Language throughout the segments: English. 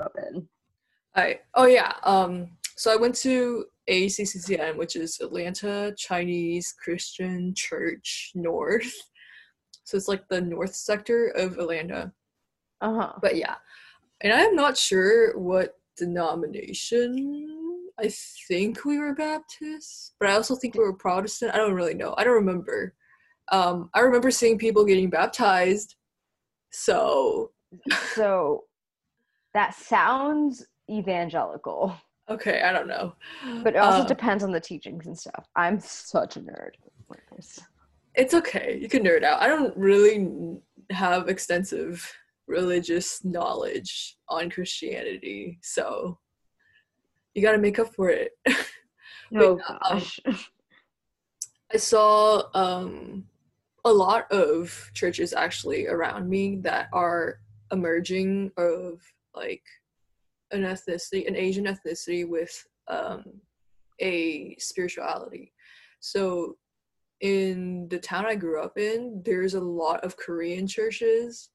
up in. I oh yeah. Um so I went to ACCCN, which is Atlanta Chinese Christian Church North. So it's like the north sector of Atlanta. Uh-huh. But yeah. And I am not sure what denomination. I think we were Baptist, but I also think we were Protestant. I don't really know. I don't remember. Um, I remember seeing people getting baptized. So So that sounds evangelical, okay, I don't know. but it also Uh, depends on the teachings and stuff. I'm such a nerd. it's okay. You can nerd out. I don't really have extensive religious knowledge on Christianity, so you got to make up for it. Oh um, gosh. I saw um, a lot of churches actually around me that are emerging of like an ethnicity, an Asian ethnicity with um, a spirituality. So in the town I grew up in, there's a lot of Korean churches,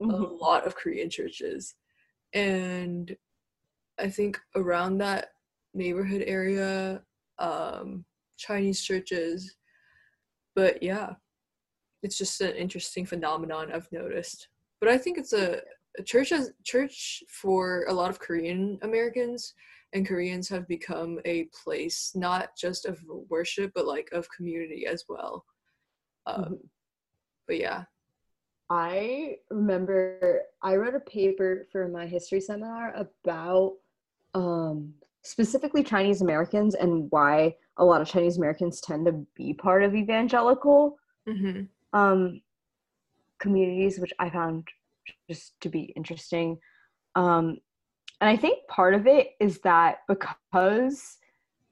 a Mhm. lot of Korean churches. And I think around that neighborhood area, um, Chinese churches. But yeah, it's just an interesting phenomenon I've noticed. But I think it's a, a church as church for a lot of Korean Americans and Koreans have become a place not just of worship but like of community as well. Um, Mhm. But yeah, I remember I wrote a paper for my history seminar about um, specifically Chinese Americans and why a lot of Chinese Americans tend to be part of evangelical hmm um, communities, which I found just to be interesting. Um, and I think part of it is that because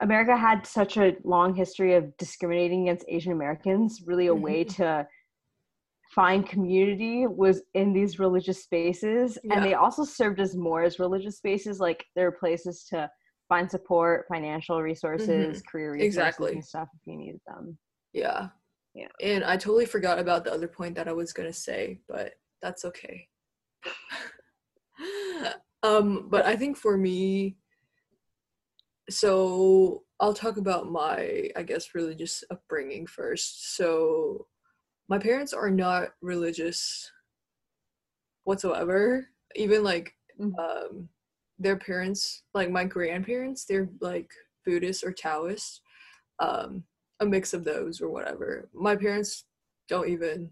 America had such a long history of discriminating against Asian Americans, really a way Mhm. to find community was in these religious spaces. Yeah. And they also served as more as religious spaces. Like there are places to find support, financial resources, career resources, Exactly. and stuff if you needed them. yeah, Yeah. And I totally forgot about the other point that I was gonna say, but that's okay. um, but I think for me, so I'll talk about my, I guess, religious upbringing first. So my parents are not religious whatsoever. Even like Mhm. um their parents, like my grandparents, they're like Buddhist or Taoist. Um, a mix of those or whatever. My parents don't even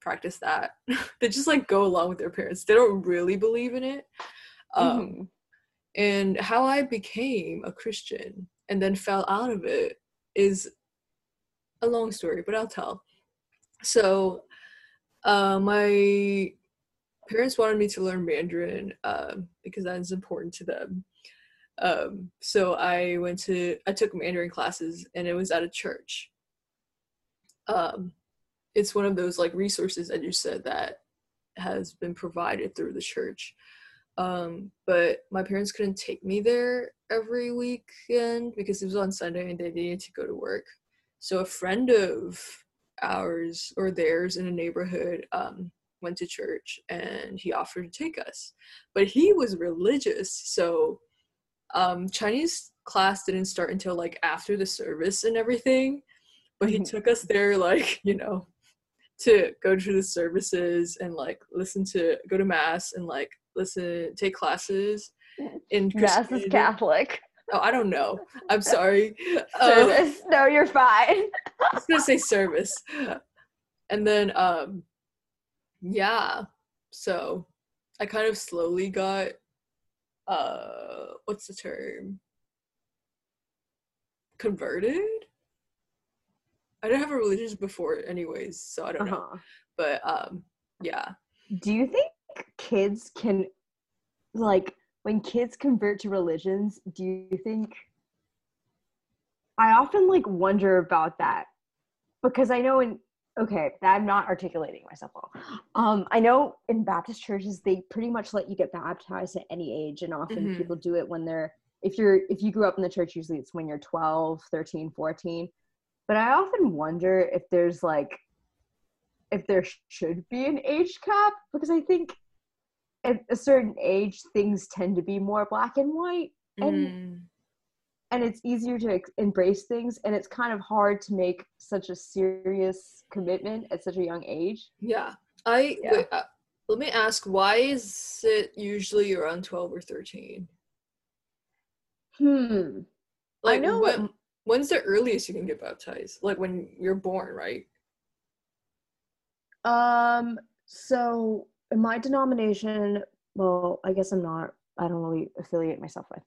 practice that. they just like go along with their parents. They don't really believe in it. Um, Mhm. and how I became a Christian and then fell out of it is a long story, but I'll tell. So, uh, my parents wanted me to learn Mandarin um, because that is important to them. Um, so I went to I took Mandarin classes and it was at a church. Um, it's one of those like resources that you said that has been provided through the church. Um, but my parents couldn't take me there every weekend because it was on Sunday and they needed to go to work. So a friend of ours or theirs in a neighborhood um, went to church and he offered to take us. But he was religious, so um, Chinese class didn't start until like after the service and everything. But he Mhm. took us there, like you know, to go to the services and like listen to go to mass and like listen take classes in Mass is Catholic. Oh, I don't know. I'm sorry. Um, Service. no, you're fine. I was gonna say service. And then um yeah. So I kind of slowly got uh what's the term? Converted? I didn't have a religion before anyways, so I don't know. Uh-huh. But um yeah. Do you think kids can, like, when kids convert to religions, do you think? I often like wonder about that because I know in okay, I'm not articulating myself well. Um, I know in Baptist churches they pretty much let you get baptized at any age, and often Mhm. people do it when they're if you're if you grew up in the church usually it's when you're 12 13 14 but i often wonder if there's like if there should be an age cap because i think at a certain age things tend to be more black and white and Mm. and it's easier to ex- embrace things and it's kind of hard to make such a serious commitment at such a young age Yeah. I Yeah. wait, uh, let me ask why is it usually around 12 or 13? hmm I know when, what- when's the earliest you can get baptized? Like when you're born, right? um so in my denomination well i guess i'm not i don't really affiliate myself with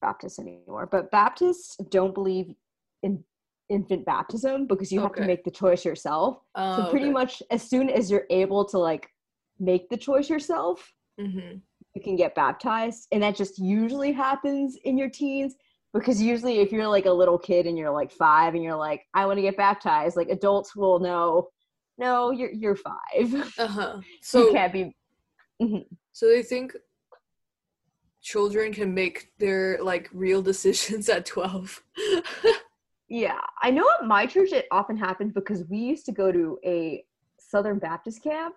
baptists anymore but baptists don't believe in infant baptism because you have to make the choice yourself. Uh, so pretty much as soon as you're able to like make the choice yourself hmm you can get baptized. And that just usually happens in your teens because usually if you're like a little kid and you're like five and you're like i want to get baptized like adults will know no you're you're five Uh-huh. you So can't be so they think children can make their like real decisions at 12. yeah i know at my church it often happened because we used to go to a southern baptist camp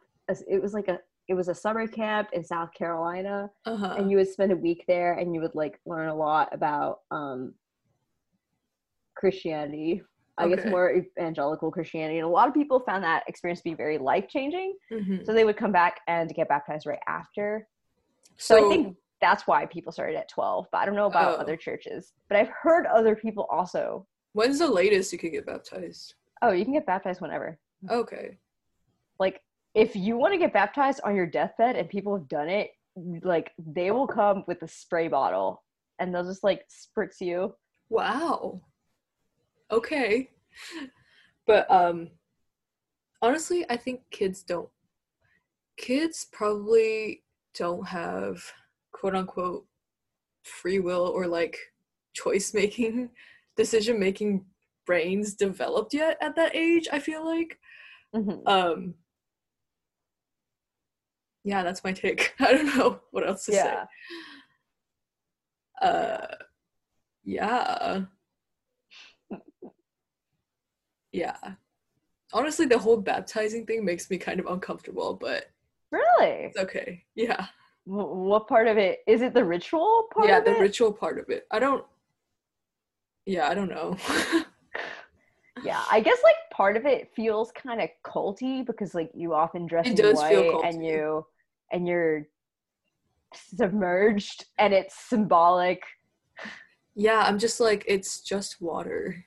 it was like a it was a summer camp in south carolina uh-huh. and you would spend a week there and you would like learn a lot about um christianity i guess more evangelical christianity and a lot of people found that experience to be very life changing Mhm. so they would come back and get baptized right after so, i think that's why people started at 12 but i don't know about Oh. other churches but i've heard other people also when's the latest you could get baptized? oh you can get baptized whenever Okay. like if you want to get baptized on your deathbed and people have done it like they will come with a spray bottle and they'll just like spritz you Wow. Okay. But um honestly, I think kids don't kids probably don't have quote unquote free will or like choice making decision making brains developed yet at that age, I feel like. Mhm. Um yeah, that's my take. I don't know what else to yeah say. Uh yeah. Yeah. Honestly, the whole baptizing thing makes me kind of uncomfortable, but really it's okay. Yeah. Wh- what part of it is it the ritual part yeah, the it? ritual part of it. I don't Yeah, I don't know. yeah i guess like part of it feels kind of culty because like you often dress It in white and you and you're submerged and it's symbolic yeah, I'm just like it's just water.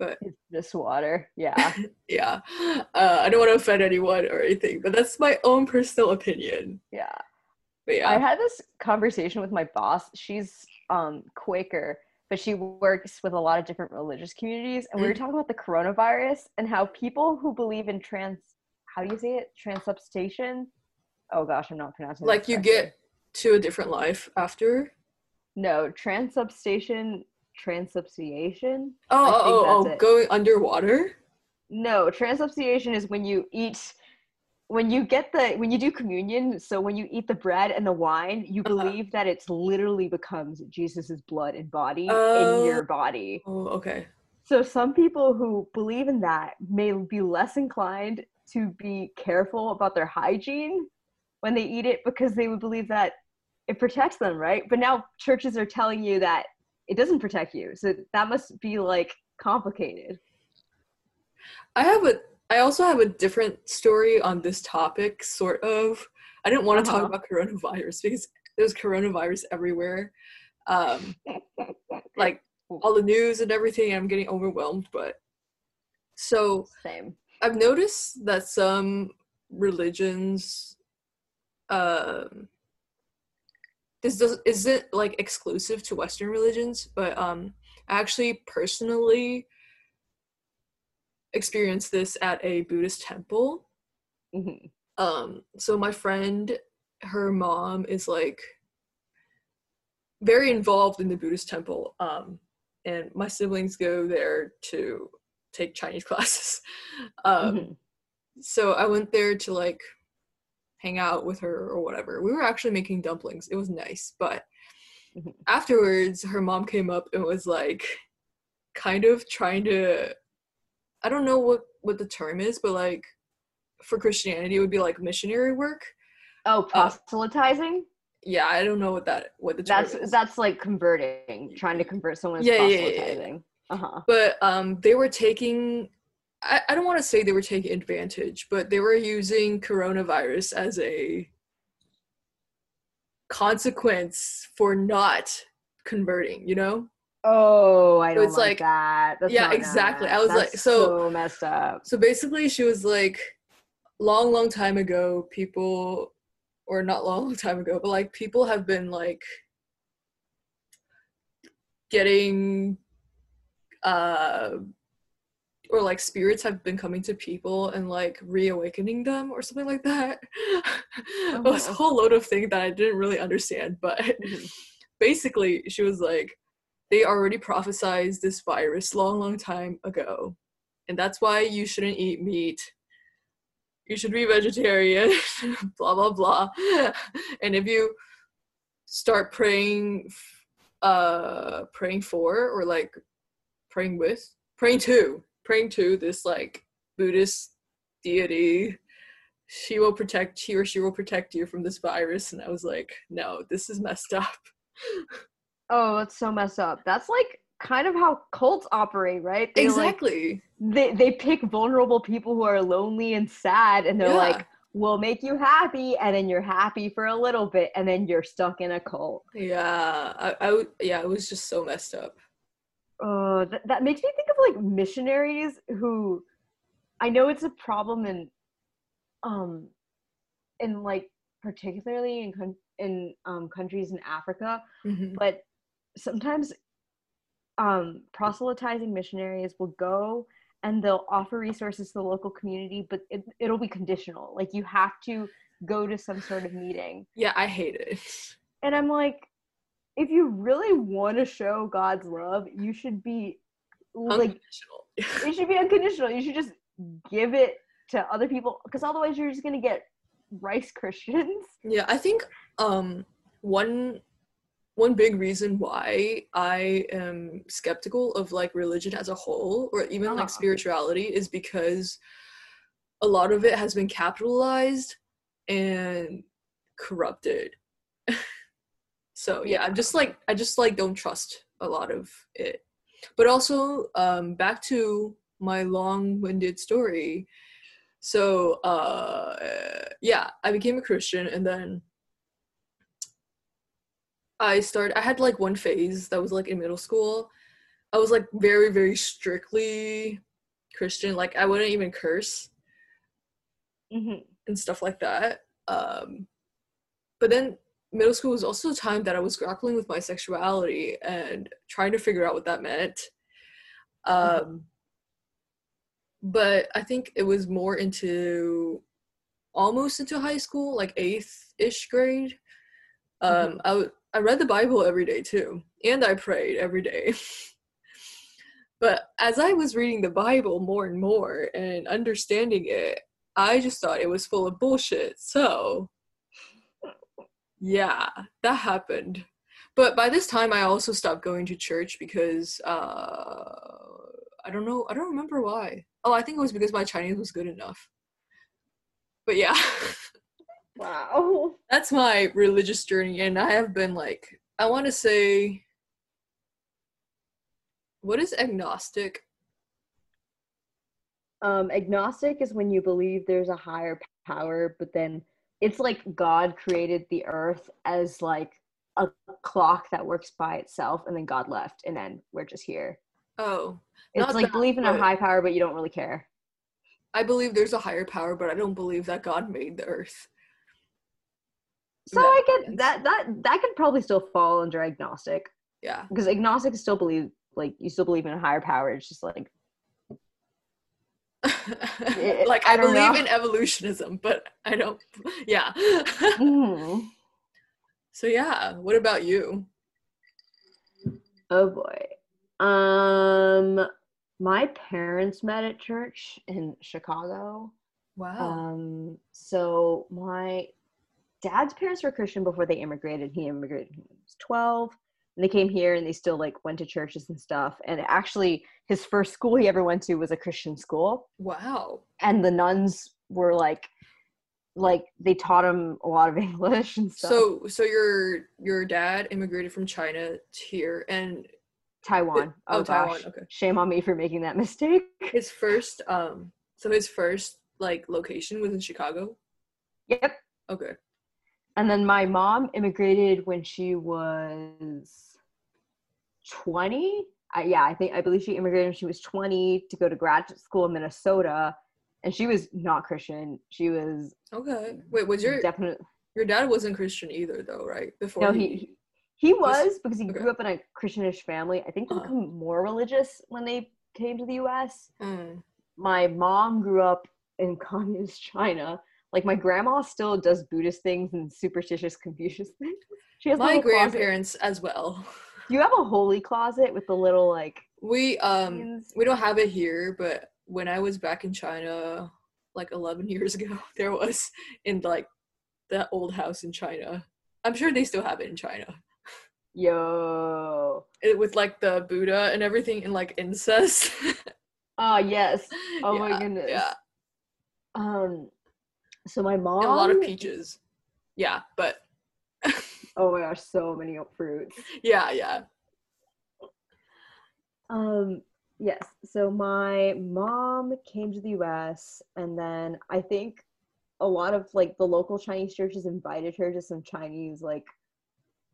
it's just water yeah Yeah. Uh, I don't want to offend anyone or anything, but that's my own personal opinion. yeah But yeah. I had this conversation with my boss. She's um Quaker, but she works with a lot of different religious communities, and we were Mhm. talking about the coronavirus and how people who believe in trans how do you say it transubstantiation? Oh gosh, I'm not pronouncing. like you get to a different life after. no transubstantiation, transubstantiation. Oh, oh, oh, oh, it. going underwater. No, transubstantiation is when you eat when you get the when you do communion so when you eat the bread and the wine you Uh-huh. believe that it's literally becomes jesus's blood and body Oh. in your body Oh, okay. so some people who believe in that may be less inclined to be careful about their hygiene when they eat it because they would believe that it protects them right but now churches are telling you that it doesn't protect you so that must be like complicated I have a. I also have a different story on this topic, sort of. I didn't want to Uh-huh. talk about coronavirus because there's coronavirus everywhere. Um, like all the news and everything, I'm getting overwhelmed. But so same I've noticed that some religions, um, this does, isn't like exclusive to Western religions, but um, I actually personally experienced this at a Buddhist temple. Mhm. Um, so my friend, her mom is like very involved in the Buddhist temple. Um, and my siblings go there to take Chinese classes. Um, Mhm. so I went there to like hang out with her or whatever. We were actually making dumplings. It was nice, but Mhm. afterwards her mom came up and was like kind of trying to I don't know what what the term is, but like for Christianity it would be like missionary work. Oh, proselytizing. Yeah, I don't know what that what the term that's is. that's like converting, trying to convert someone Yeah, yeah, yeah, yeah. proselytizing. Uh-huh. but um they were taking I, I don't want to say they were taking advantage but they were using coronavirus as a consequence for not converting you know Oh, I So don't it's like, like- that. That's yeah, exactly. nice. I was like- so- so messed up. so basically she was like long long time ago people or not long long time ago but like people have been like getting uh or like spirits have been coming to people and like reawakening them or something like that it was a Uh-huh. whole load of things that i didn't really understand but Mhm. basically she was like they already prophesized this virus long long time ago and that's why you shouldn't eat meat you should be vegetarian blah blah blah and if you start praying uh praying for or like praying with praying to praying to this like buddhist deity she will protect he or she will protect you from this virus and i was like no this is messed up Oh, that's so messed up. That's like kind of how cults operate, right? They, like, exactly they they pick vulnerable people who are lonely and sad, and they're Yeah. like, "We'll make you happy," and then you're happy for a little bit, and then you're stuck in a cult. yeah I, I would yeah it was just so messed up Uh, that, that makes me think of like missionaries who I know it's a problem in um in like particularly in coun- in um countries in Africa, Mhm. but sometimes um proselytizing missionaries will go and they'll offer resources to the local community, but it, it'll be conditional. Like you have to go to some sort of meeting. yeah i hate it And I'm like, if you really want to show God's love, you should be like Unconditional. it should be unconditional. You should just give it to other people because otherwise you're just gonna get rice Christians. Yeah, I think um one one big reason why I am skeptical of like religion as a whole or even like Uh-huh. spirituality is because a lot of it has been capitalized and corrupted. so yeah, I'm just like I just like don't trust a lot of it. But also um back to my long-winded story. So uh yeah, I became a Christian and then I started I had like one phase that was like in middle school. I was like very very strictly Christian, like I wouldn't even curse Mm-hmm. and stuff like that. Um, but then middle school was also a time that I was grappling with my sexuality and trying to figure out what that meant. Um, but I think it was more into almost into high school, like eighth ish grade. Um, Mhm. I w- I read the Bible every day too, and I prayed every day. but as I was reading the Bible more and more and understanding it, I just thought it was full of bullshit. So, yeah, that happened. But by this time, I also stopped going to church because uh, I don't know. I don't remember why. Oh, I think it was because my Chinese was good enough. But yeah, Wow. that's my religious journey, and I have been like, I want to say, what is agnostic? Um, agnostic is when you believe there's a higher power, but then it's like God created the earth as like a clock that works by itself, and then God left, and then we're just here. Oh, It's like believe in a high power, but you don't really care. I believe there's a higher power, but I don't believe that God made the earth. So That I get that that that could probably still fall under agnostic Yeah. because agnostic still believe like you still believe in a higher power. It's just like like I I, believe know. in evolutionism, but I don't. Yeah. mm, so yeah, what about you? oh boy. Um, my parents met at church in Chicago. Wow. Um, so my dad's parents were Christian before they immigrated. He immigrated when he was 12. And they came here and they still like went to churches and stuff. And actually his first school he ever went to was a Christian school. wow. And the nuns were like like they taught him a lot of English and stuff. So so your your dad immigrated from China to here and Taiwan. oh, Oh, Taiwan, gosh. okay. Shame on me for making that mistake. his first um so his first like location was in Chicago. Yep. Okay. And then my mom immigrated when she was 20. I, yeah, I think I believe she immigrated when she was 20 to go to graduate school in Minnesota. And she was not Christian. She was Okay. Wait, was your definitely your dad wasn't Christian either though, right? Before no. He he- he Was- was because he okay. grew up in a Christianish family. I think they Uh-huh. become more religious when they came to the U.S. Mm. My mom grew up in communist China. Like my grandma still does Buddhist things and superstitious Confucius things. She has my little closet. grandparents as well. Do you have a holy closet with the little like We um we don't have it here, but when I was back in China like 11 years ago, there was in like that old house in China. I'm sure they still have it in China. Yo. It, with like the Buddha and everything and like incest. Ah yes. Oh my goodness. Yeah. Um so my mom And a lot of peaches. Yeah, but Oh my gosh, so many fruits. yeah, yeah. Um yes. So my mom came to the US and then I think a lot of like the local Chinese churches invited her to some Chinese like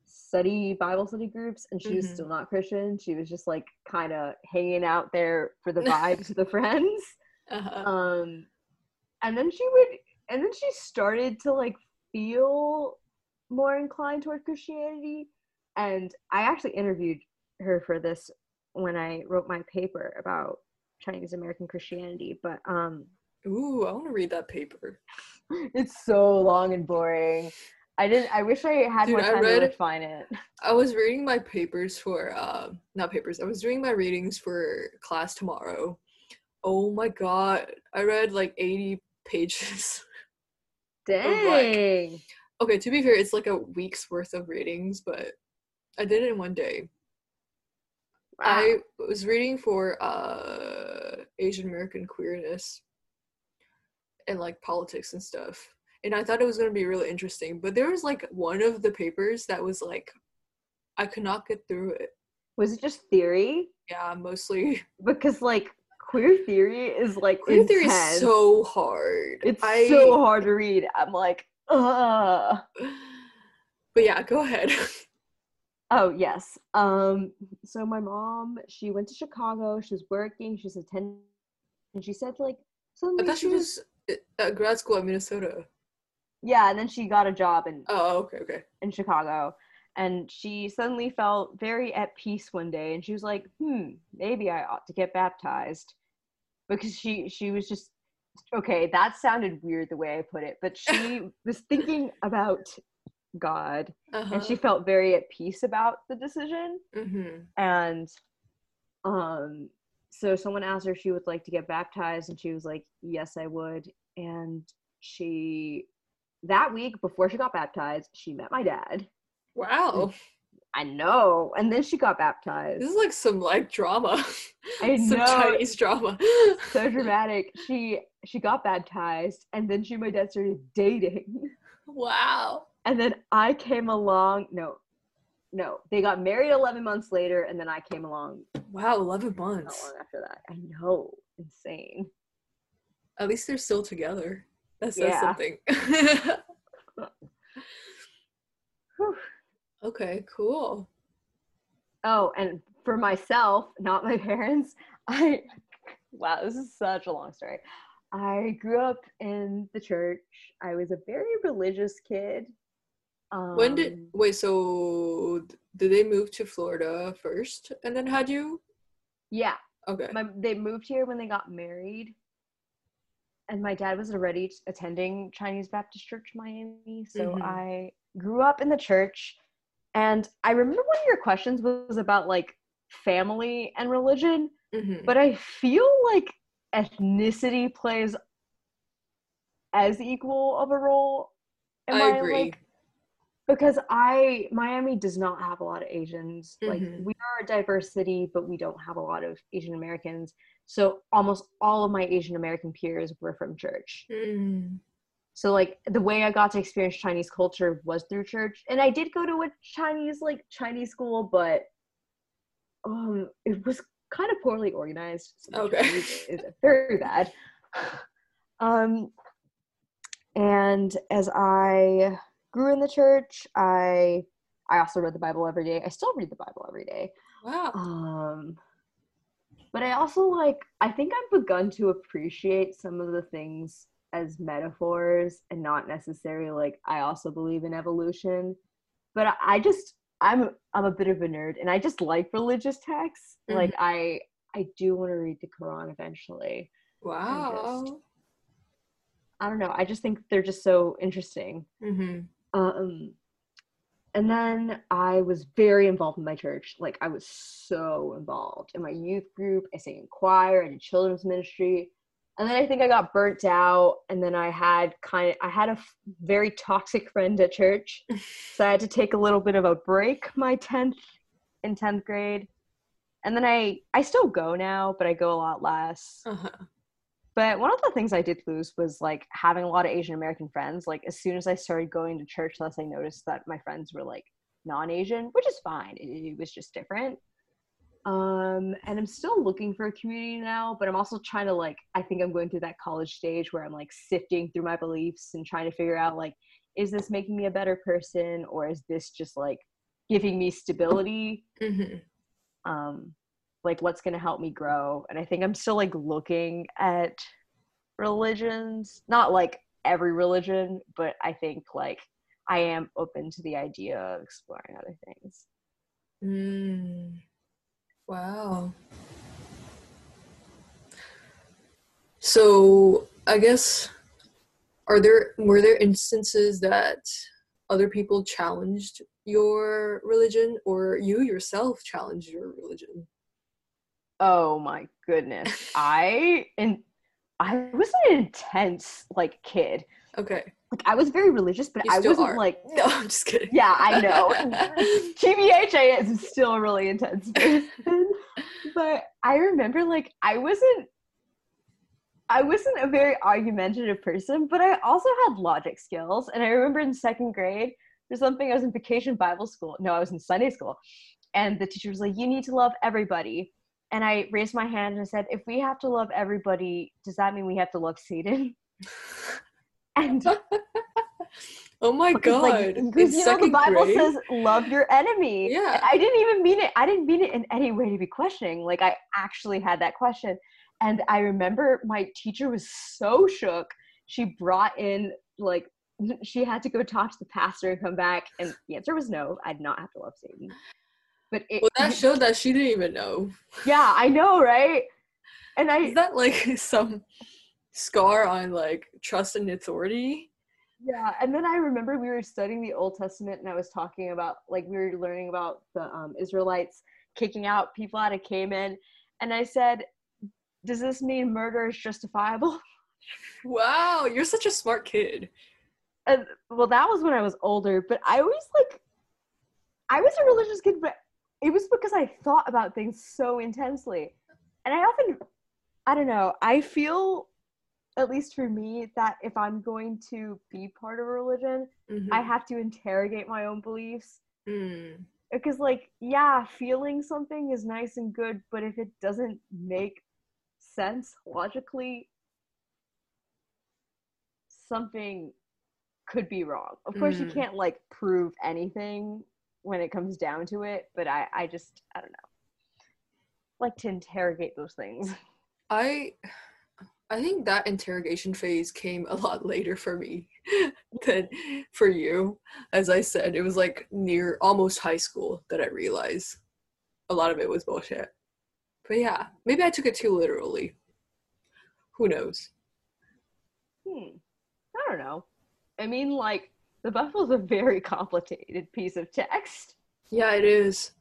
study Bible study groups and she was Mhm. still not Christian. She was just like kind of hanging out there for the vibes with the friends. Uh-huh. um and then she would and then she started to like feel more inclined toward christianity and i actually interviewed her for this when i wrote my paper about chinese american christianity but um Ooh, I want to read that paper. it's so long and boring i didn't i wish i had Dude, more I time read- to refine it I was reading my papers for uh not papers. I was doing my readings for class tomorrow. Oh my god. I read like 80 pages. dang okay, to be fair, it's like a week's worth of readings, but I did it in one day. Wow. I was reading for uh Asian American queerness and like politics and stuff. And I thought it was going to be really interesting, but there was like one of the papers that was like I could not get through it. was it just theory Yeah, mostly because like queer theory is like queer theory is so hard. It's I, so hard to read. I'm like, ugh. But yeah, go ahead. Oh yes. Um. So my mom, she went to Chicago. She was working. She was attending, and she said like I thought she just was at grad school at Minnesota. yeah. And then she got a job in Oh, okay, okay. in Chicago, and she suddenly felt very at peace one day, and she was like, hmm, maybe I ought to get baptized, because she she was just okay. That sounded weird the way I put it, but she was thinking about God, Uh-huh. and she felt very at peace about the decision. mm-hmm. and um so someone asked her if she would like to get baptized and she was like yes i would and she that week before she got baptized she met my dad Wow. I know and then she got baptized This is like some like drama. I some know. Chinese drama. so dramatic she she got baptized and then she and my dad started dating wow. and then i came along no no they got married 11 months later and then i came along Wow, 11 not months. long after that i know insane At least they're still together. That says Yeah. something. Okay, cool. Oh, and for myself, not my parents, I wow, this is such a long story. I grew up in the church. I was a very religious kid. Um, when did wait, so did they move to Florida first and then had you? yeah, Okay. my, they moved here when they got married, and my dad was already attending Chinese Baptist Church Miami. So Mhm. I grew up in the church, and I remember one of your questions was about like family and religion. Mhm. but I feel like ethnicity plays as equal of a role. in I my, agree. like- because I Miami does not have a lot of Asians. Like Mhm. we are a diverse city, but we don't have a lot of Asian Americans. So almost all of my Asian American peers were from church. Mm. So like the way I got to experience Chinese culture was through church, and I did go to a Chinese like Chinese school, but um, it was kind of poorly organized. So okay, it's very bad. Um, and as I grew in the church, I I also read the Bible every day. I still read the Bible every day. Wow. Um, but I also like I think I've begun to appreciate some of the things as metaphors and not necessarily like I also believe in evolution. But I just I'm I'm a bit of a nerd and I just like religious texts. Mm-hmm. Like I I do want to read the Quran eventually. Wow. Just, I don't know. I just think they're just so interesting. Mm-hmm. Um, and then I was very involved in my church. Like I was so involved in my youth group. I sang in choir. I did children's ministry. And then I think I got burnt out. And then I had kind of I had a f- very toxic friend at church, so I had to take a little bit of a break my tenth in tenth grade. And then I I still go now, but I go a lot less. Uh-huh. But one of the things I did lose was like having a lot of Asian American friends. Like as soon as I started going to church, less I noticed that my friends were like non-Asian, which is fine. It, it was just different. Um, and I'm still looking for a community now, but I'm also trying to like I think I'm going through that college stage where I'm like sifting through my beliefs and trying to figure out like is this making me a better person or is this just like giving me stability? Mm-hmm. Um, like what's going to help me grow and i think i'm still like looking at religions not like every religion but i think like i am open to the idea of exploring other things mm. Wow. So i guess are there were there instances that other people challenged your religion or you yourself challenged your religion? Oh my goodness. I and i was an intense like kid. Okay like i was very religious but i wasn't are. like no i'm just kidding yeah i know tbh is still a really intense person but i remember like i wasn't I wasn't a very argumentative person, but I also had logic skills. And I remember in second grade, for something, I was in vacation Bible school. No, I was in Sunday school. And the teacher was like, You need to love everybody and I raised my hand and I said, if we have to love everybody, does that mean we have to love Satan? And oh my god! Like, because you know the Bible grade? says, "Love your enemy." Yeah, and I didn't even mean it. I didn't mean it in any way to be questioning. Like I actually had that question, and I remember my teacher was so shook. She brought in like she had to go talk to the pastor and come back, and the answer was no. I did not have to love Satan. But it, well, that showed that she didn't even know. Yeah, I know, right? And I is that like some scar on like trust and authority? Yeah, and then I remember we were studying the Old Testament, and I was talking about like we were learning about the um, Israelites kicking out people out of Canaan, and I said, "Does this mean murder is justifiable?" Wow, you're such a smart kid. And well, that was when I was older, but I always like I was a religious kid, but it was because I thought about things so intensely. And I often, I don't know, I feel, at least for me, that if I'm going to be part of a religion, mm-hmm. I have to interrogate my own beliefs. Mm. Because, like, yeah, feeling something is nice and good, but if it doesn't make sense logically, something could be wrong. Of course, mm. you can't, like, prove anything when it comes down to it but i i just i don't know like to interrogate those things i i think that interrogation phase came a lot later for me than for you. As i said it was like near almost high school that i realized a lot of it was bullshit. But yeah maybe i took it too literally. Who knows? Hmm. I don't know. I mean like the is a very complicated piece of text. Yeah, it is.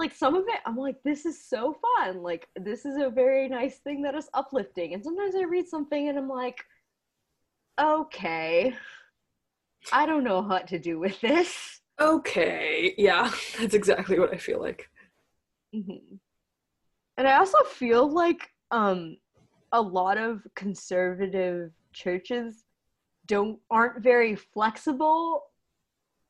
Like some of it, I'm like, this is so fun. Like this is a very nice thing that is uplifting. And sometimes I read something and I'm like, okay, I don't know what to do with this. Okay, yeah, that's exactly what I feel like. Mm-hmm. And I also feel like um, a lot of conservative churches don't aren't very flexible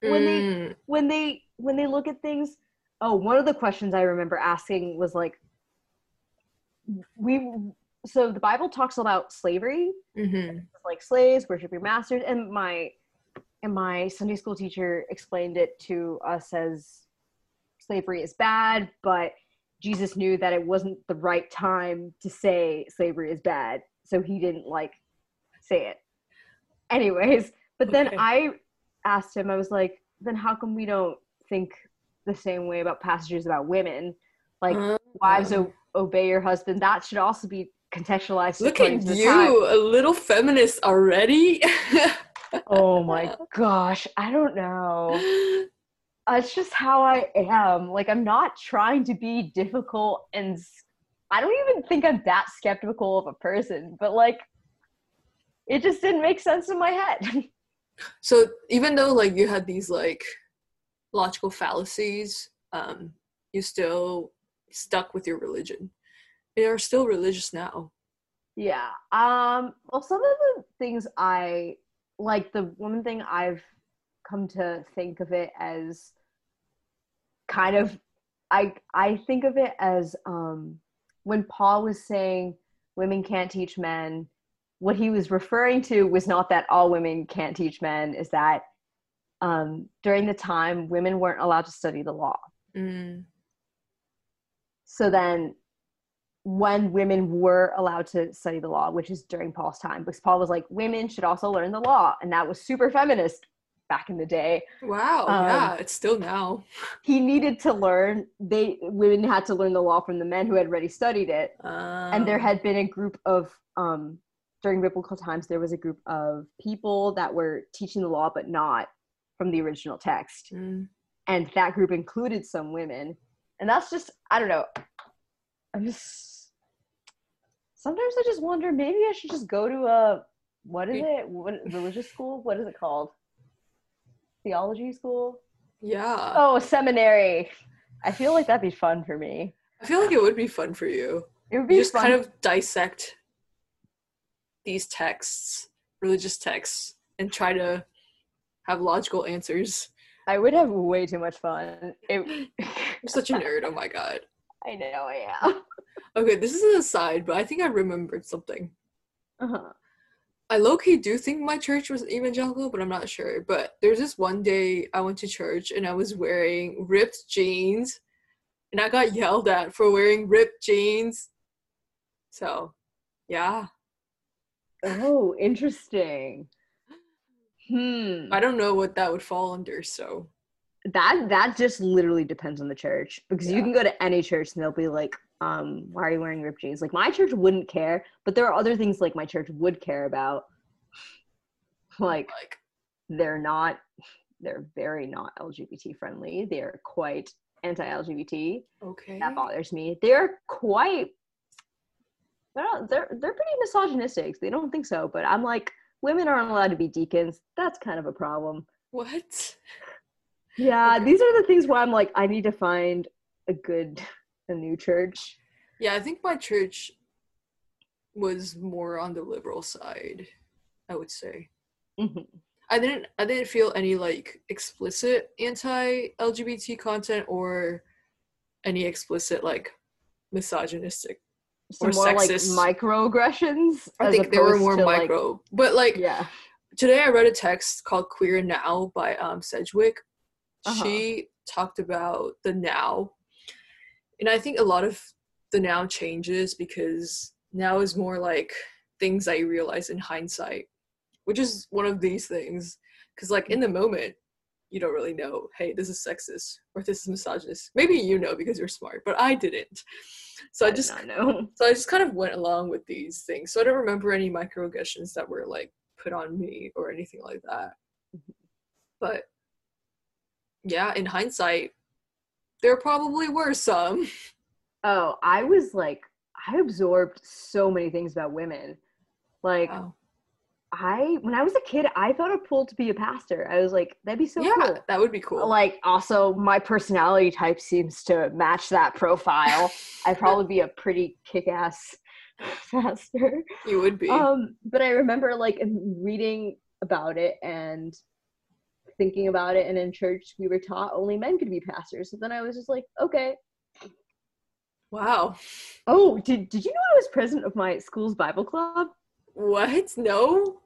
when they Mm, when they when they look at things oh one of the questions i remember asking was like we so the bible talks about slavery mhm. like slaves worship your masters and my and my sunday school teacher explained it to us as slavery is bad but jesus knew that it wasn't the right time to say slavery is bad so he didn't like say it anyways but then Okay. i asked him i was like then how come we don't think the same way about passages about women. Like wives Uh, o- obey your husband. That should also be contextualized Look at you, time. a little feminist already. oh my gosh i don't know. It's just how i am. Like i'm not trying to be difficult and I don't even think i'm that skeptical of a person but like it just didn't make sense in my head. So even though like you had these like logical fallacies, um, you're still stuck with your religion. You are still religious now. Yeah. Um well some of the things I like the one thing I've come to think of it as kind of I I think of it as um when Paul was saying women can't teach men what he was referring to was not that all women can't teach men is that um during the time women weren't allowed to study the law. Mm, so then when women were allowed to study the law which is during paul's time because paul was like women should also learn the law and that was super feminist back in the day. Wow, Um, yeah, it's still now. he needed to learn they women had to learn the law from the men who had already studied it. And there Um, had been a group of um during biblical times there was a group of people that were teaching the law but not from the original text. Mm, and that group included some women. And that's just i don't know. I'm just sometimes i just wonder maybe i should just go to a what is it? What religious school? What is it called? Theology school? Yeah, oh seminary. I feel like that'd be fun for me. I feel like it would be fun for you. it would be You just fun. kind of dissect these texts, religious texts, and try to have logical answers. i would have way too much fun it, I'm such a nerd. Oh my god. i know i am Okay, this is an aside, but I think I remembered something. uh-huh. I low key do think my church was evangelical, but I'm not sure. But there's this one day I went to church and I was wearing ripped jeans, and I got yelled at for wearing ripped jeans. So, yeah, oh interesting hmm. I don't know what that would fall under. So, that that just literally depends on the church because you can go to any church and they'll be like um why are you wearing ripped jeans? Like my church wouldn't care but there are other things like my church would care about. Like like, they're not they're very not lgbt friendly. They're quite anti-lgbt okay. that bothers me. They're quite they're not, they're they're pretty misogynistic. They don't think so but i'm like women aren't allowed to be deacons that's kind of a problem What? yeah, these are the things where I'm like, I need to find a good, a new church. Yeah, I think my church was more on the liberal side, I would say. Mhm. I didn't I didn't feel any like explicit anti-LGBT content or any explicit like misogynistic. Some Or more sexist. like microaggressions. I think they were more to, like- micro. but like yeah. today I read a text called Queer Now by um Sedgwick. Uh-huh. She talked about the now. And I think a lot of the now changes because now is more like things I realize in hindsight, which is one of these things. Because like in the moment, you don't really know, hey, this is sexist or this is misogynist. Maybe you know because you're smart, but I didn't. So I I just know. so I just kind of went along with these things. So I don't remember any microaggressions that were like put on me or anything like that. Mm-hmm. But yeah, in hindsight, there probably were some. Oh, I was like, I absorbed so many things about women. Like, Wow. I when I was a kid, I thought it cool to be a pastor. I was like, that'd be so yeah, cool. that would be cool. Like, also, my personality type seems to match that profile. I'd probably be a pretty kick-ass pastor. you would be. um but i remember like reading about it and thinking about it. And in church, we were taught only men could be pastors. So then I was just like, okay. Wow. Oh, did did you know I was president of my school's Bible club? What? No.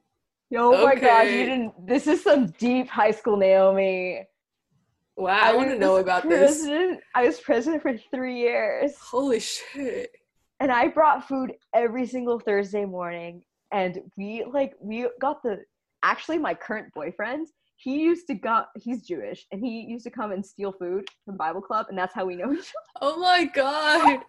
Oh my gosh, Okay. you didn't. This is some deep high school Naomi. Wow. I, want to know about this. I was president for three years. Holy shit. and I brought food every single Thursday morning. And we like we got the actually my current boyfriend. He used to go. He's Jewish, and he used to come and steal food from Bible club, and that's how we know each other. Oh my god.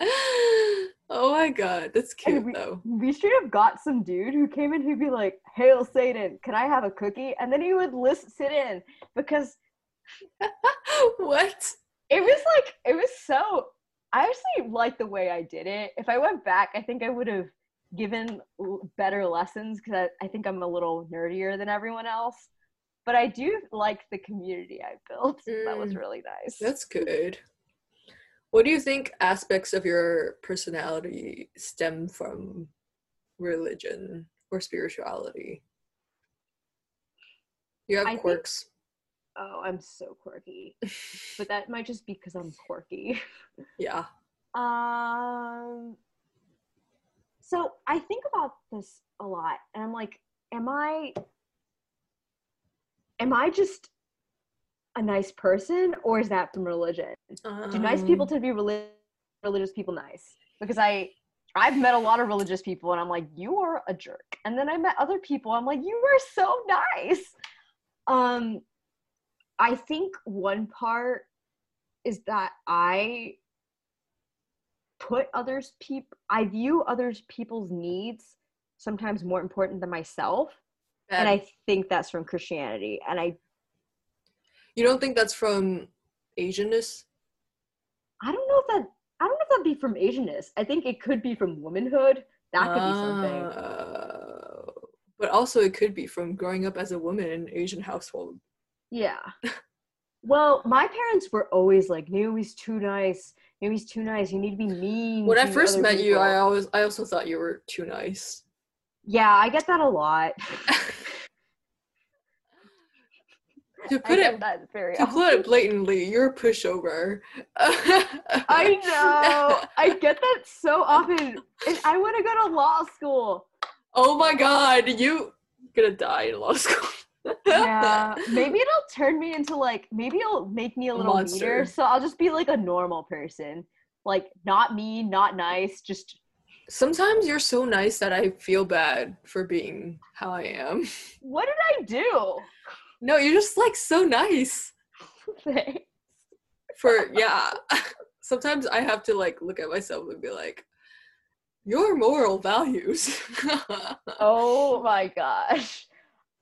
oh my god. That's cute we, though. we straight up got some dude who came in who'd be like, "Hail Satan, can I have a cookie?" And then he would list sit in because what? it was like it was so. I actually like the way I did it. If I went back, I think I would have given l- better lessons because I, I think I'm a little nerdier than everyone else. But I do like the community I built. That was Mm. really nice. That's good. What do you think aspects of your personality stem from religion or spirituality? You have I think- quirks. oh, I'm so quirky. But that might just be because I'm quirky. yeah. Um. So I think about this a lot, and I'm like, am I? Am I just a nice person, or is that from religion? Do nice people Um, tend to be reli- religious people nice? Because I, I've met a lot of religious people, and I'm like, you are a jerk. And then I met other people, I'm like, you are so nice. Um, I think one part is that I put others peop I view others people's needs sometimes more important than myself, and. I think that's from Christianity. And I, you don't think that's from Asianness? I don't know if that. I don't know if that'd be from Asianness. I think it could be from womanhood. That could be something. Uh, but also, it could be from growing up as a woman in an Asian household. Yeah. well, my parents were always like, Naomi's too nice. Naomi's too nice. You need to be mean. When I first met you, I always, I also thought you were too nice. Yeah, I get that a lot. to put it that very to put it blatantly, you're a pushover. I know. I get that so often. And I want to go to law school. oh my god, you gonna die in law school. Yeah. Maybe it'll turn me into like, maybe it'll make me a A little monster. meaner. So I'll just be like a normal person. Like, not mean, not nice, just Sometimes you're so nice that I feel bad for being how I am. what did I do? No, you're just like so nice. Thanks. For yeah. Sometimes I have to like look at myself and be like, your moral values. oh my gosh.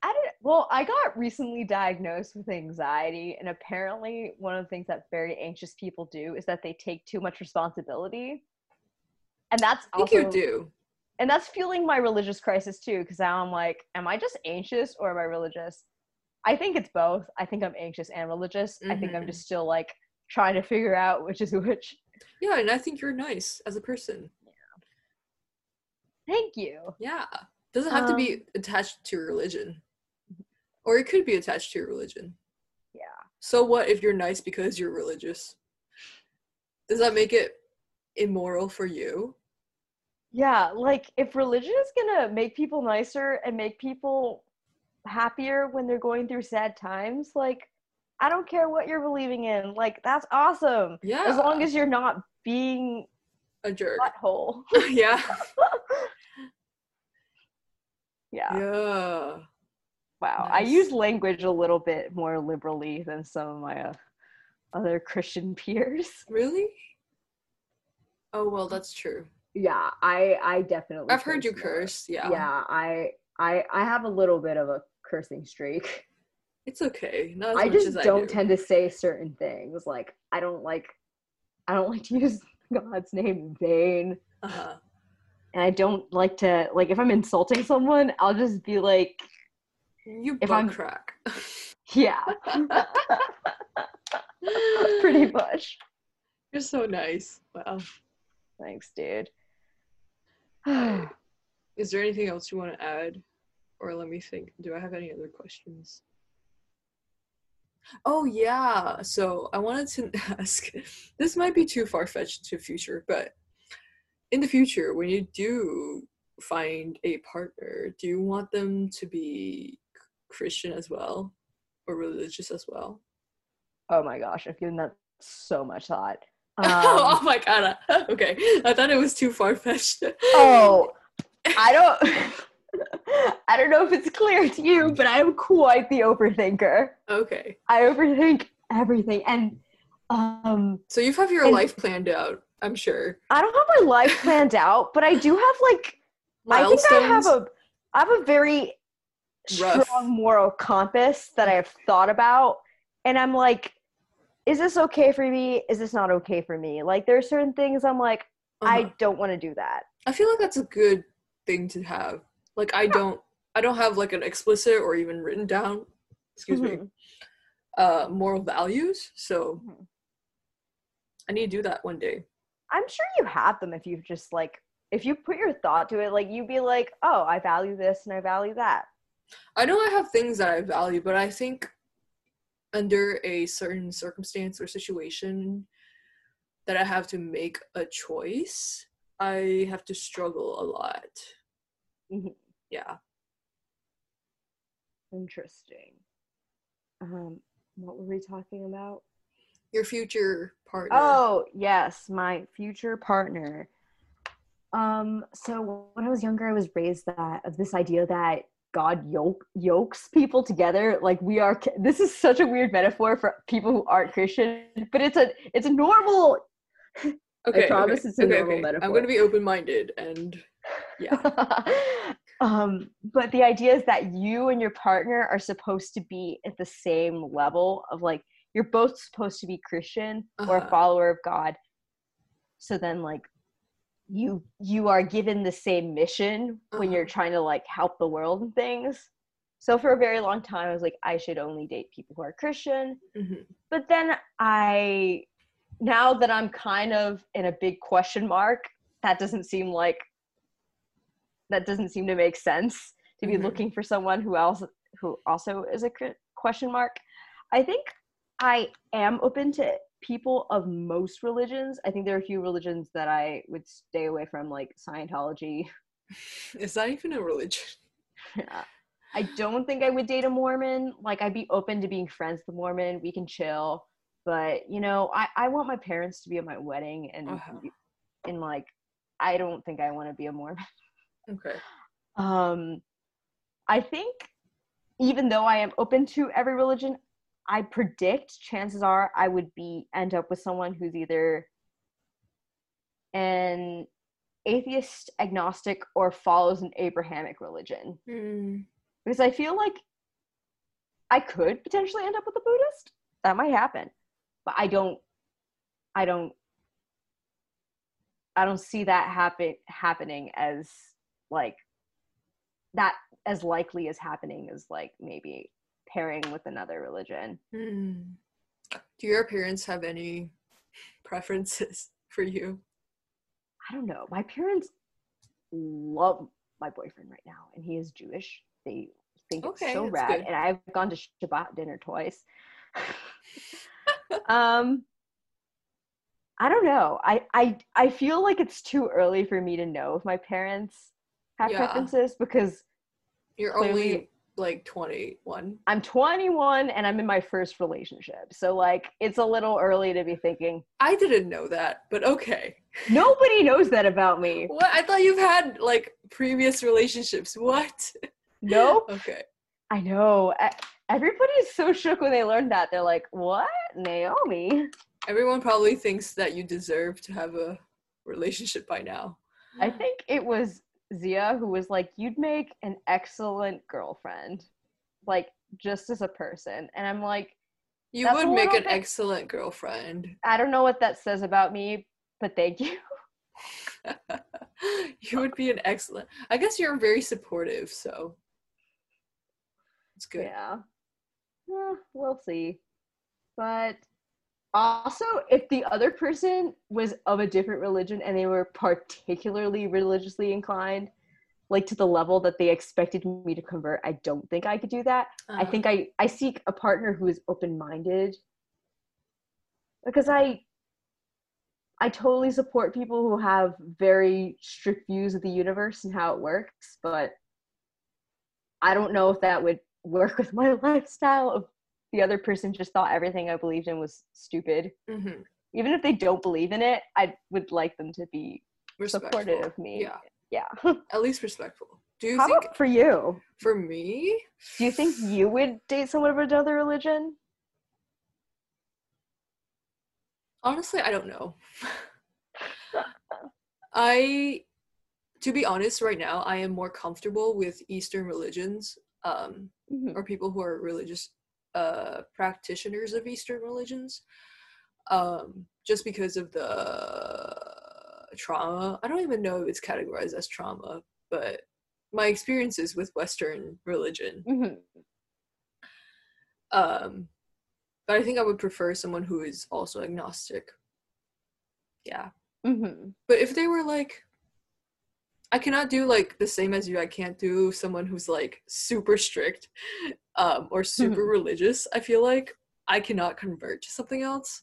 I didn't, well, I got recently diagnosed with anxiety, and apparently, one of the things that very anxious people do is that they take too much responsibility. And that's I think also, you do. and that's fueling my religious crisis too, because now I'm like, am I just anxious or am I religious? I think it's both. I think I'm anxious and religious. I think I'm Mhm. just still like trying to figure out which is which. Yeah, and I think you're nice as a person. Yeah. Thank you. Yeah. Doesn't have to Um, be attached to religion. Or it could be attached to your religion. Yeah. So what if you're nice because you're religious? Does that make it immoral for you? Yeah, like if religion is gonna make people nicer and make people happier when they're going through sad times, like I don't care what you're believing in. Like that's awesome. Yeah. As long as you're not being a jerk. butthole. yeah. yeah. Yeah. Wow. I use language a little bit more liberally than some of my uh, other Christian peers. Really? Oh well, that's true. Yeah, I I definitely I've heard you more. curse. Yeah. Yeah, I I I have a little bit of a cursing streak. It's okay. Not I just don't do. tend to say certain things. Like I don't like I don't like to use God's name in vain. uh-huh. And I don't like to like if I'm insulting someone, I'll just be like, You If I'm- crack. yeah. Pretty much. You're so nice. Wow. Thanks, dude. Is there anything else you want to add? Or let me think. Do I have any other questions? Oh yeah. So I wanted to ask. This might be too far fetched to future, but in the future, when you do find a partner, do you want them to be Christian as well, or religious as well? Oh my gosh, I've given that so much thought. oh Um, my god. Okay, I thought it was too far fetched. oh, I don't. I don't know if it's clear to you, but I'm quite the overthinker. Okay. I overthink everything, and um, So you have your life planned out, I'm sure. I don't have my life planned out, but I do have like I think I have a I have a very Rough. strong moral compass that I have thought about, and I'm like, is this okay for me? Is this not okay for me? Like, there are certain things I'm like, I Uh-huh. don't want to do that. I feel like that's a good thing to have. Like I don't I don't have like an explicit or even written down, excuse me, Mhm. uh moral values. So Mhm. I need to do that one day. I'm sure you have them if you just like if you put your thought to it. Like, you'd be like, oh, I value this and I value that. I know I have things that I value, but I think under a certain circumstance or situation that I have to make a choice, I have to struggle a lot. Mhm. Yeah. Interesting. Um, what were we talking about? Your future partner. Oh, yes, my future partner. Um, so when I was younger, I was raised that of this idea that God yoke yokes people together. Like we are. This is such a weird metaphor for people who aren't Christian, but it's a it's a normal. okay, promise okay, it's a okay, normal okay. metaphor. I'm gonna be open minded and yeah. um, but the idea is that you and your partner are supposed to be at the same level of like you're both supposed to be Christian or a Uh-huh. follower of God. So then like you you are given the same mission when you're Uh-huh. trying to like help the world and things. So for a very long time I was like I should only date people who are Christian. Mhm. But then I now that I'm kind of in a big question mark, that doesn't seem like that doesn't seem to make sense to be Mhm. looking for someone who else who also is a question mark. I think I am open to people of most religions. I think there are a few religions that I would stay away from, like Scientology. Is that even a religion? yeah. I don't think I would date a Mormon. Like I'd be open to being friends with a Mormon. We can chill. But you know, I, I want my parents to be at my wedding and Uh-huh. and like I don't think I want to be a Mormon. Okay. Um I think even though I am open to every religion, I predict chances are I would be end up with someone who's either an atheist, agnostic, or follows an Abrahamic religion. Mm. because I feel like I could potentially end up with a Buddhist. That might happen, but I don't. I don't. I don't see that happen happening as like that as likely as happening as like maybe pairing with another religion. Mm. Do your parents have any preferences for you? I don't know. My parents love my boyfriend right now, and he is Jewish. They think it's so rad, good. and I've gone to Shabbat dinner twice. um, I don't know. I I I feel like it's too early for me to know if my parents have Yeah. preferences because You're only like 21. I'm 21 and I'm in my first relationship. So like it's a little early to be thinking. I didn't know that, but okay. Nobody knows that about me. What? I thought you've had like previous relationships. What? Nope. Okay. I know. Everybody's so shook when they learned that. They're like, "What, Naomi?" Everyone probably thinks that you deserve to have a relationship by now. I think it was Zia who was like, "You'd make an excellent girlfriend, like just as a person." And I'm like, You would make an bit- excellent girlfriend. I don't know what that says about me, but thank you. you would be an excellent. I guess you're very supportive, so it's good. Yeah. Eh, we'll see. But also, if the other person was of a different religion and they were particularly religiously inclined, like to the level that they expected me to convert i don't think i could do that. I Uh, think i i seek a partner who is open-minded. Because i i totally support people who have very strict views of the universe and how it works but i don't know if that would work with my lifestyle if the other person just thought everything i believed in was stupid mhm. even if they don't believe in it i would like them to be Respectful. supportive of me Yeah, yeah at least respectful. Do you how think about for you for me? Do you think you would date someone of another religion? Honestly, I don't know. I, to be honest, right now I am more comfortable with Eastern religions, um, or people who are religious uh, practitioners of Eastern religions, um, just because of the trauma. I don't even know if it's categorized as trauma, but my experiences with Western religion Mhm. um but i think i would prefer someone who is also agnostic yeah Mhm. but if they were like i cannot do like the same as you. I can't do someone who's like super strict um or super religious i feel like. I cannot convert to something else.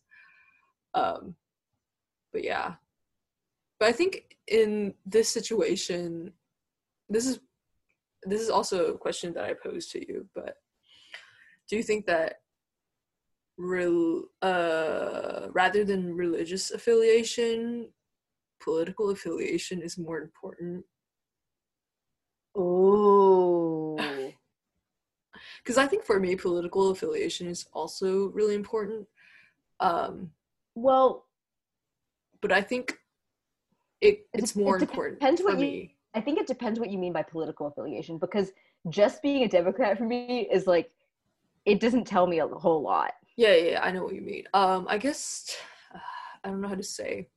Um but yeah. But i think in this situation this is this is also a question that i pose to you but do you think that rel- uh, rather than religious affiliation political affiliation is more important Oh. because i think for me political affiliation is also really important um, well, but i think it, It it's it more dep- important depends what you- I think it depends what you mean by political affiliation because just being a Democrat for me is like it doesn't tell me a whole lot. Yeah, yeah, yeah, I know what you mean. Um, I guess I don't know how to say.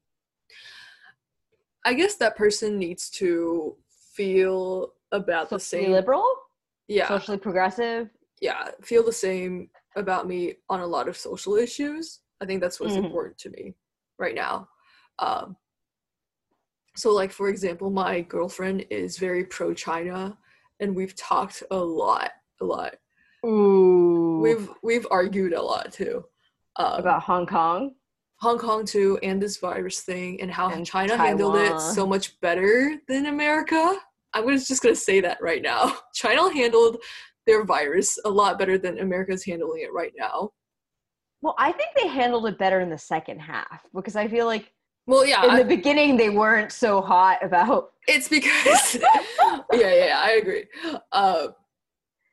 I guess that person needs to feel about the Socially same. liberal, Yeah, socially progressive. yeah, feel the same about me on a lot of social issues. I think that's what's Mhm. important to me right now. Um, so, like for example, my girlfriend is very pro China, and we've talked a lot, a lot. Ooh. We've we've argued a lot too. Um, about Hong Kong. Hong Kong too, and this virus thing, and how And China handled it so much better than America. I'm just gonna say that right now. China handled their virus a lot better than America's handling it right now. Well, I think they handled it better in the second half because I feel like Well, yeah, in the beginning they weren't so hot about it's because yeah, yeah, yeah, I agree. Uh,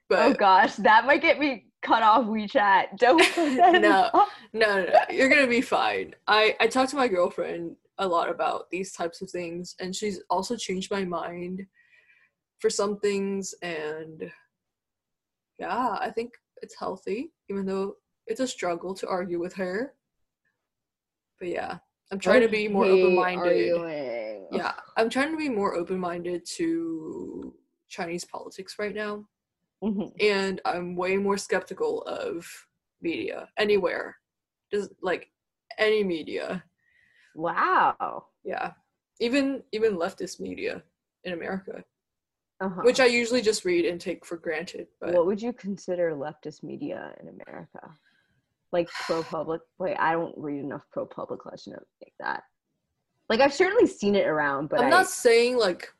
but oh gosh, that might get me cut off WeChat. Don't put that in No. no, no, no, you're gonna be fine. I I talked to my girlfriend a lot about these types of things, and she's also changed my mind for some things, and yeah, I think it's healthy, even though it's a struggle to argue with her. But yeah, I'm trying to be more open-minded. Yeah, I'm trying to be more open-minded to Chinese politics right now Mhm. and I'm way more skeptical of media anywhere. Just like any media. Wow. Yeah. Even even leftist media in America, Uh-huh. which I usually just read and take for granted. But what would you consider leftist media in America? Like pro public? Wait, I don't read enough pro public to know like that. Like I've certainly seen it around, but I'm I, not saying like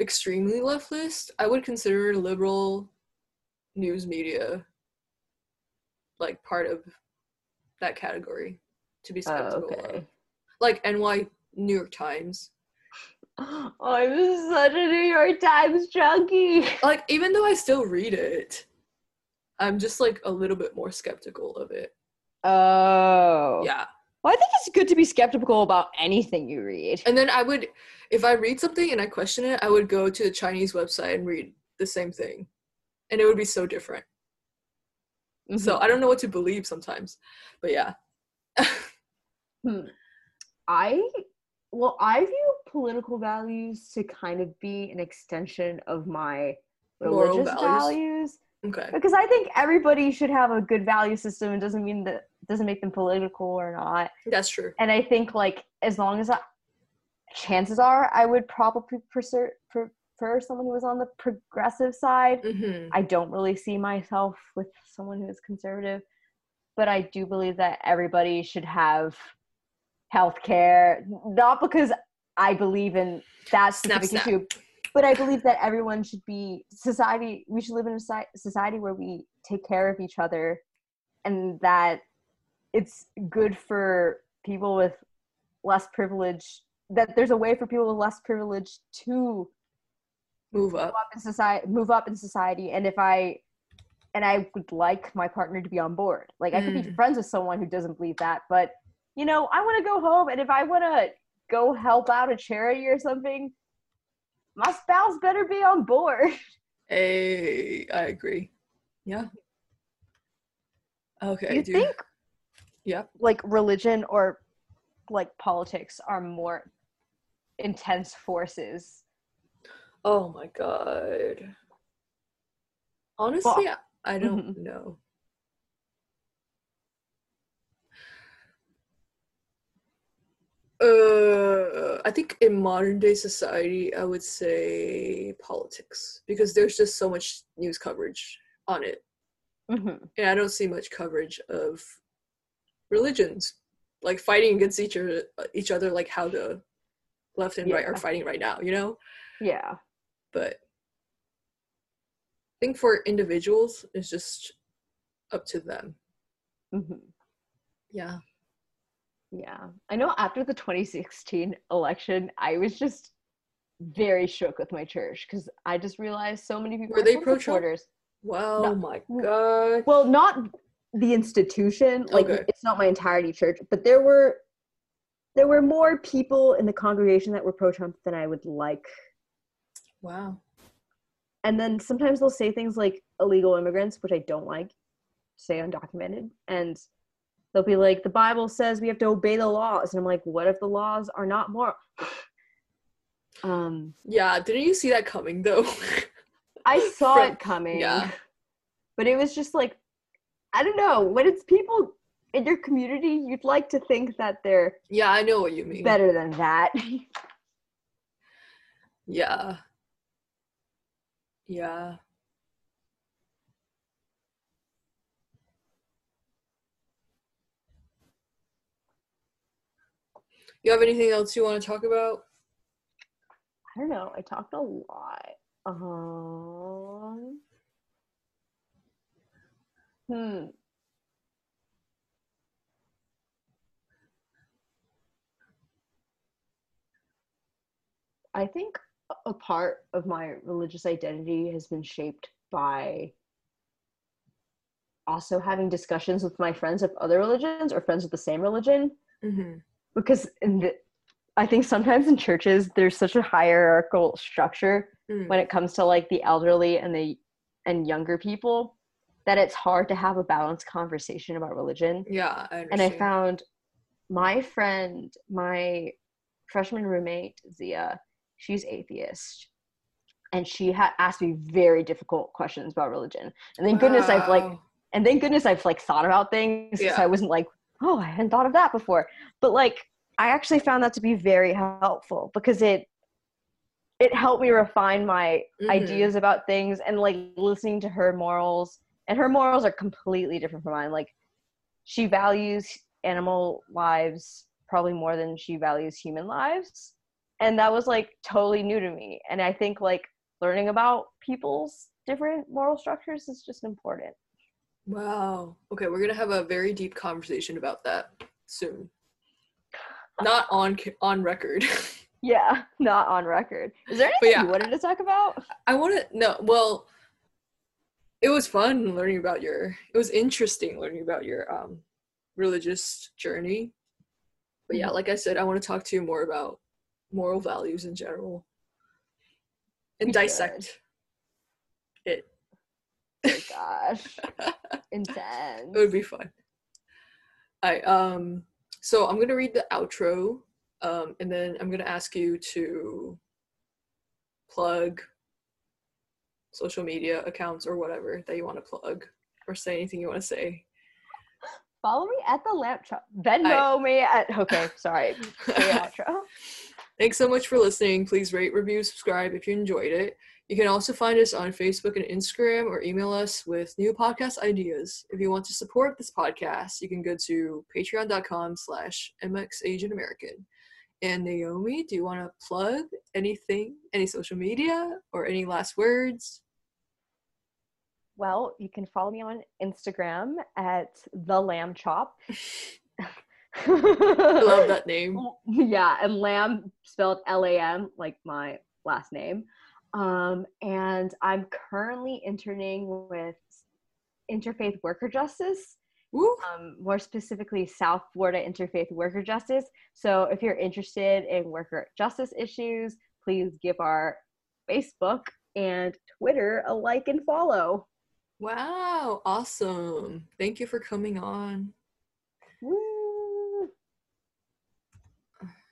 extremely leftist. I would consider liberal news media like part of that category to be Oh, skeptical okay. of. Like NY New York Times. Oh, I'm such a New York Times junkie. like even though I still read it, I'm just like a little bit more skeptical of it. Oh. Yeah. Well, I think it's good to be skeptical about anything you read. And then I would if I read something and I question it, I would go to the Chinese website and read the same thing. And it would be so different. So Mhm. I don't know what to believe sometimes. But yeah. Hmm. I well, I view political values to kind of be an extension of my Moral religious values. values. Okay. because I think everybody should have a good value system. It doesn't mean that doesn't make them political or not. That's true. And I think like as long as I, chances are I would probably prefer, pre- prefer someone who is on the progressive side. hmm I don't really see myself with someone who is conservative, but I do believe that everybody should have health care, not because I believe in that specific snap. issue, but I believe that everyone should be society. We should live in a society where we take care of each other, and that it's good for people with less privilege. That there's a way for people with less privilege to Move up. move up in society move up in society and if i and i would like my partner to be on board like i could be Mm. friends with someone who doesn't believe that but you know i want to go home and if i want to go help out a charity or something my spouse better be on board Hey, I agree. Yeah. Okay. you dude. think Yeah. like religion or like politics are more intense forces Oh my god. Honestly, I- I don't know. Uh, I think in modern day society, I would say politics because there's just so much news coverage on it, Mhm. and I don't see much coverage of religions like fighting against each other, each other like how the left and right are fighting right now. You know, yeah but I think for individuals, it's just up to them. Mhm. Yeah. Yeah. I know after the 2016 election, I was just very shook with my church because I just realized so many people Were they pro-Trump? supporters. Wow, No. my Mm. god. Well, not the institution, like Okay. it's not my entirety church, but there were there were more people in the congregation that were pro Trump than I would like. Wow. And then sometimes they'll say things like illegal immigrants, which I don't like, say undocumented, and they'll be like, the Bible says we have to obey the laws. And I'm like, what if the laws are not moral? um Yeah, didn't you see that coming though? I saw From- it coming. yeah. But it was just like I don't know, when it's people in your community, you'd like to think that they're yeah, I know what you mean. better than that. Yeah. Yeah. You have anything else you want to talk about? I don't know. I talked a lot. Um Hmm. I think a- part of my religious identity has been shaped by also having discussions with my friends of other religions or friends of the same religion Mm-hmm. because in the, I think sometimes in churches there's such a hierarchical structure Mm. when it comes to like the elderly and the and younger people that it's hard to have a balanced conversation about religion. Yeah, I. And I found my friend, my freshman roommate Zia, she's atheist, and she had asked me very difficult questions about religion. And thank goodness I've like and thank goodness I've like thought about things Yeah. so I wasn't like, oh, I hadn't thought of that before. But like I actually found that to be very helpful because it it helped me refine my Mhm. ideas about things and like listening to her morals and her morals are completely different from mine. Like she values animal lives probably more than she values human lives. And that was like totally new to me. And I think like learning about people's different moral structures is just important. Wow. Okay, we're gonna have a very deep conversation about that soon. Not on on record. Yeah, not on record. Is there anything yeah, you wanted to talk about? I want to no. Well, it was fun learning about your. It was interesting learning about your um religious journey. But yeah, Mhm. like I said, I want to talk to you more about moral values in general and dissect it. Oh gosh, intense. It would be fun. I um so I'm gonna read the outro, um, and then I'm gonna ask you to plug social media accounts or whatever that you want to plug or say anything you want to say. Follow me at the lamb chop. Venmo me at. Okay, sorry. Outro. Thanks so much for listening. Please rate, review, subscribe if you enjoyed it. You can also find us on Facebook and Instagram or email us with new podcast ideas. If you want to support this podcast, you can go to patreon.com slash mxasianamerican. And Naomi, do you want to plug anything, any social media, or any last words? Well, you can follow me on Instagram at the lamb chop. I love that name. Yeah, and lamb spelled L A M, like my last name. Um, and I'm currently interning with Interfaith Worker Justice. Um, more specifically, South Florida Interfaith Worker Justice. So, if you're interested in worker justice issues, please give our Facebook and Twitter a like and follow. Wow, awesome. Thank you for coming on. Woo.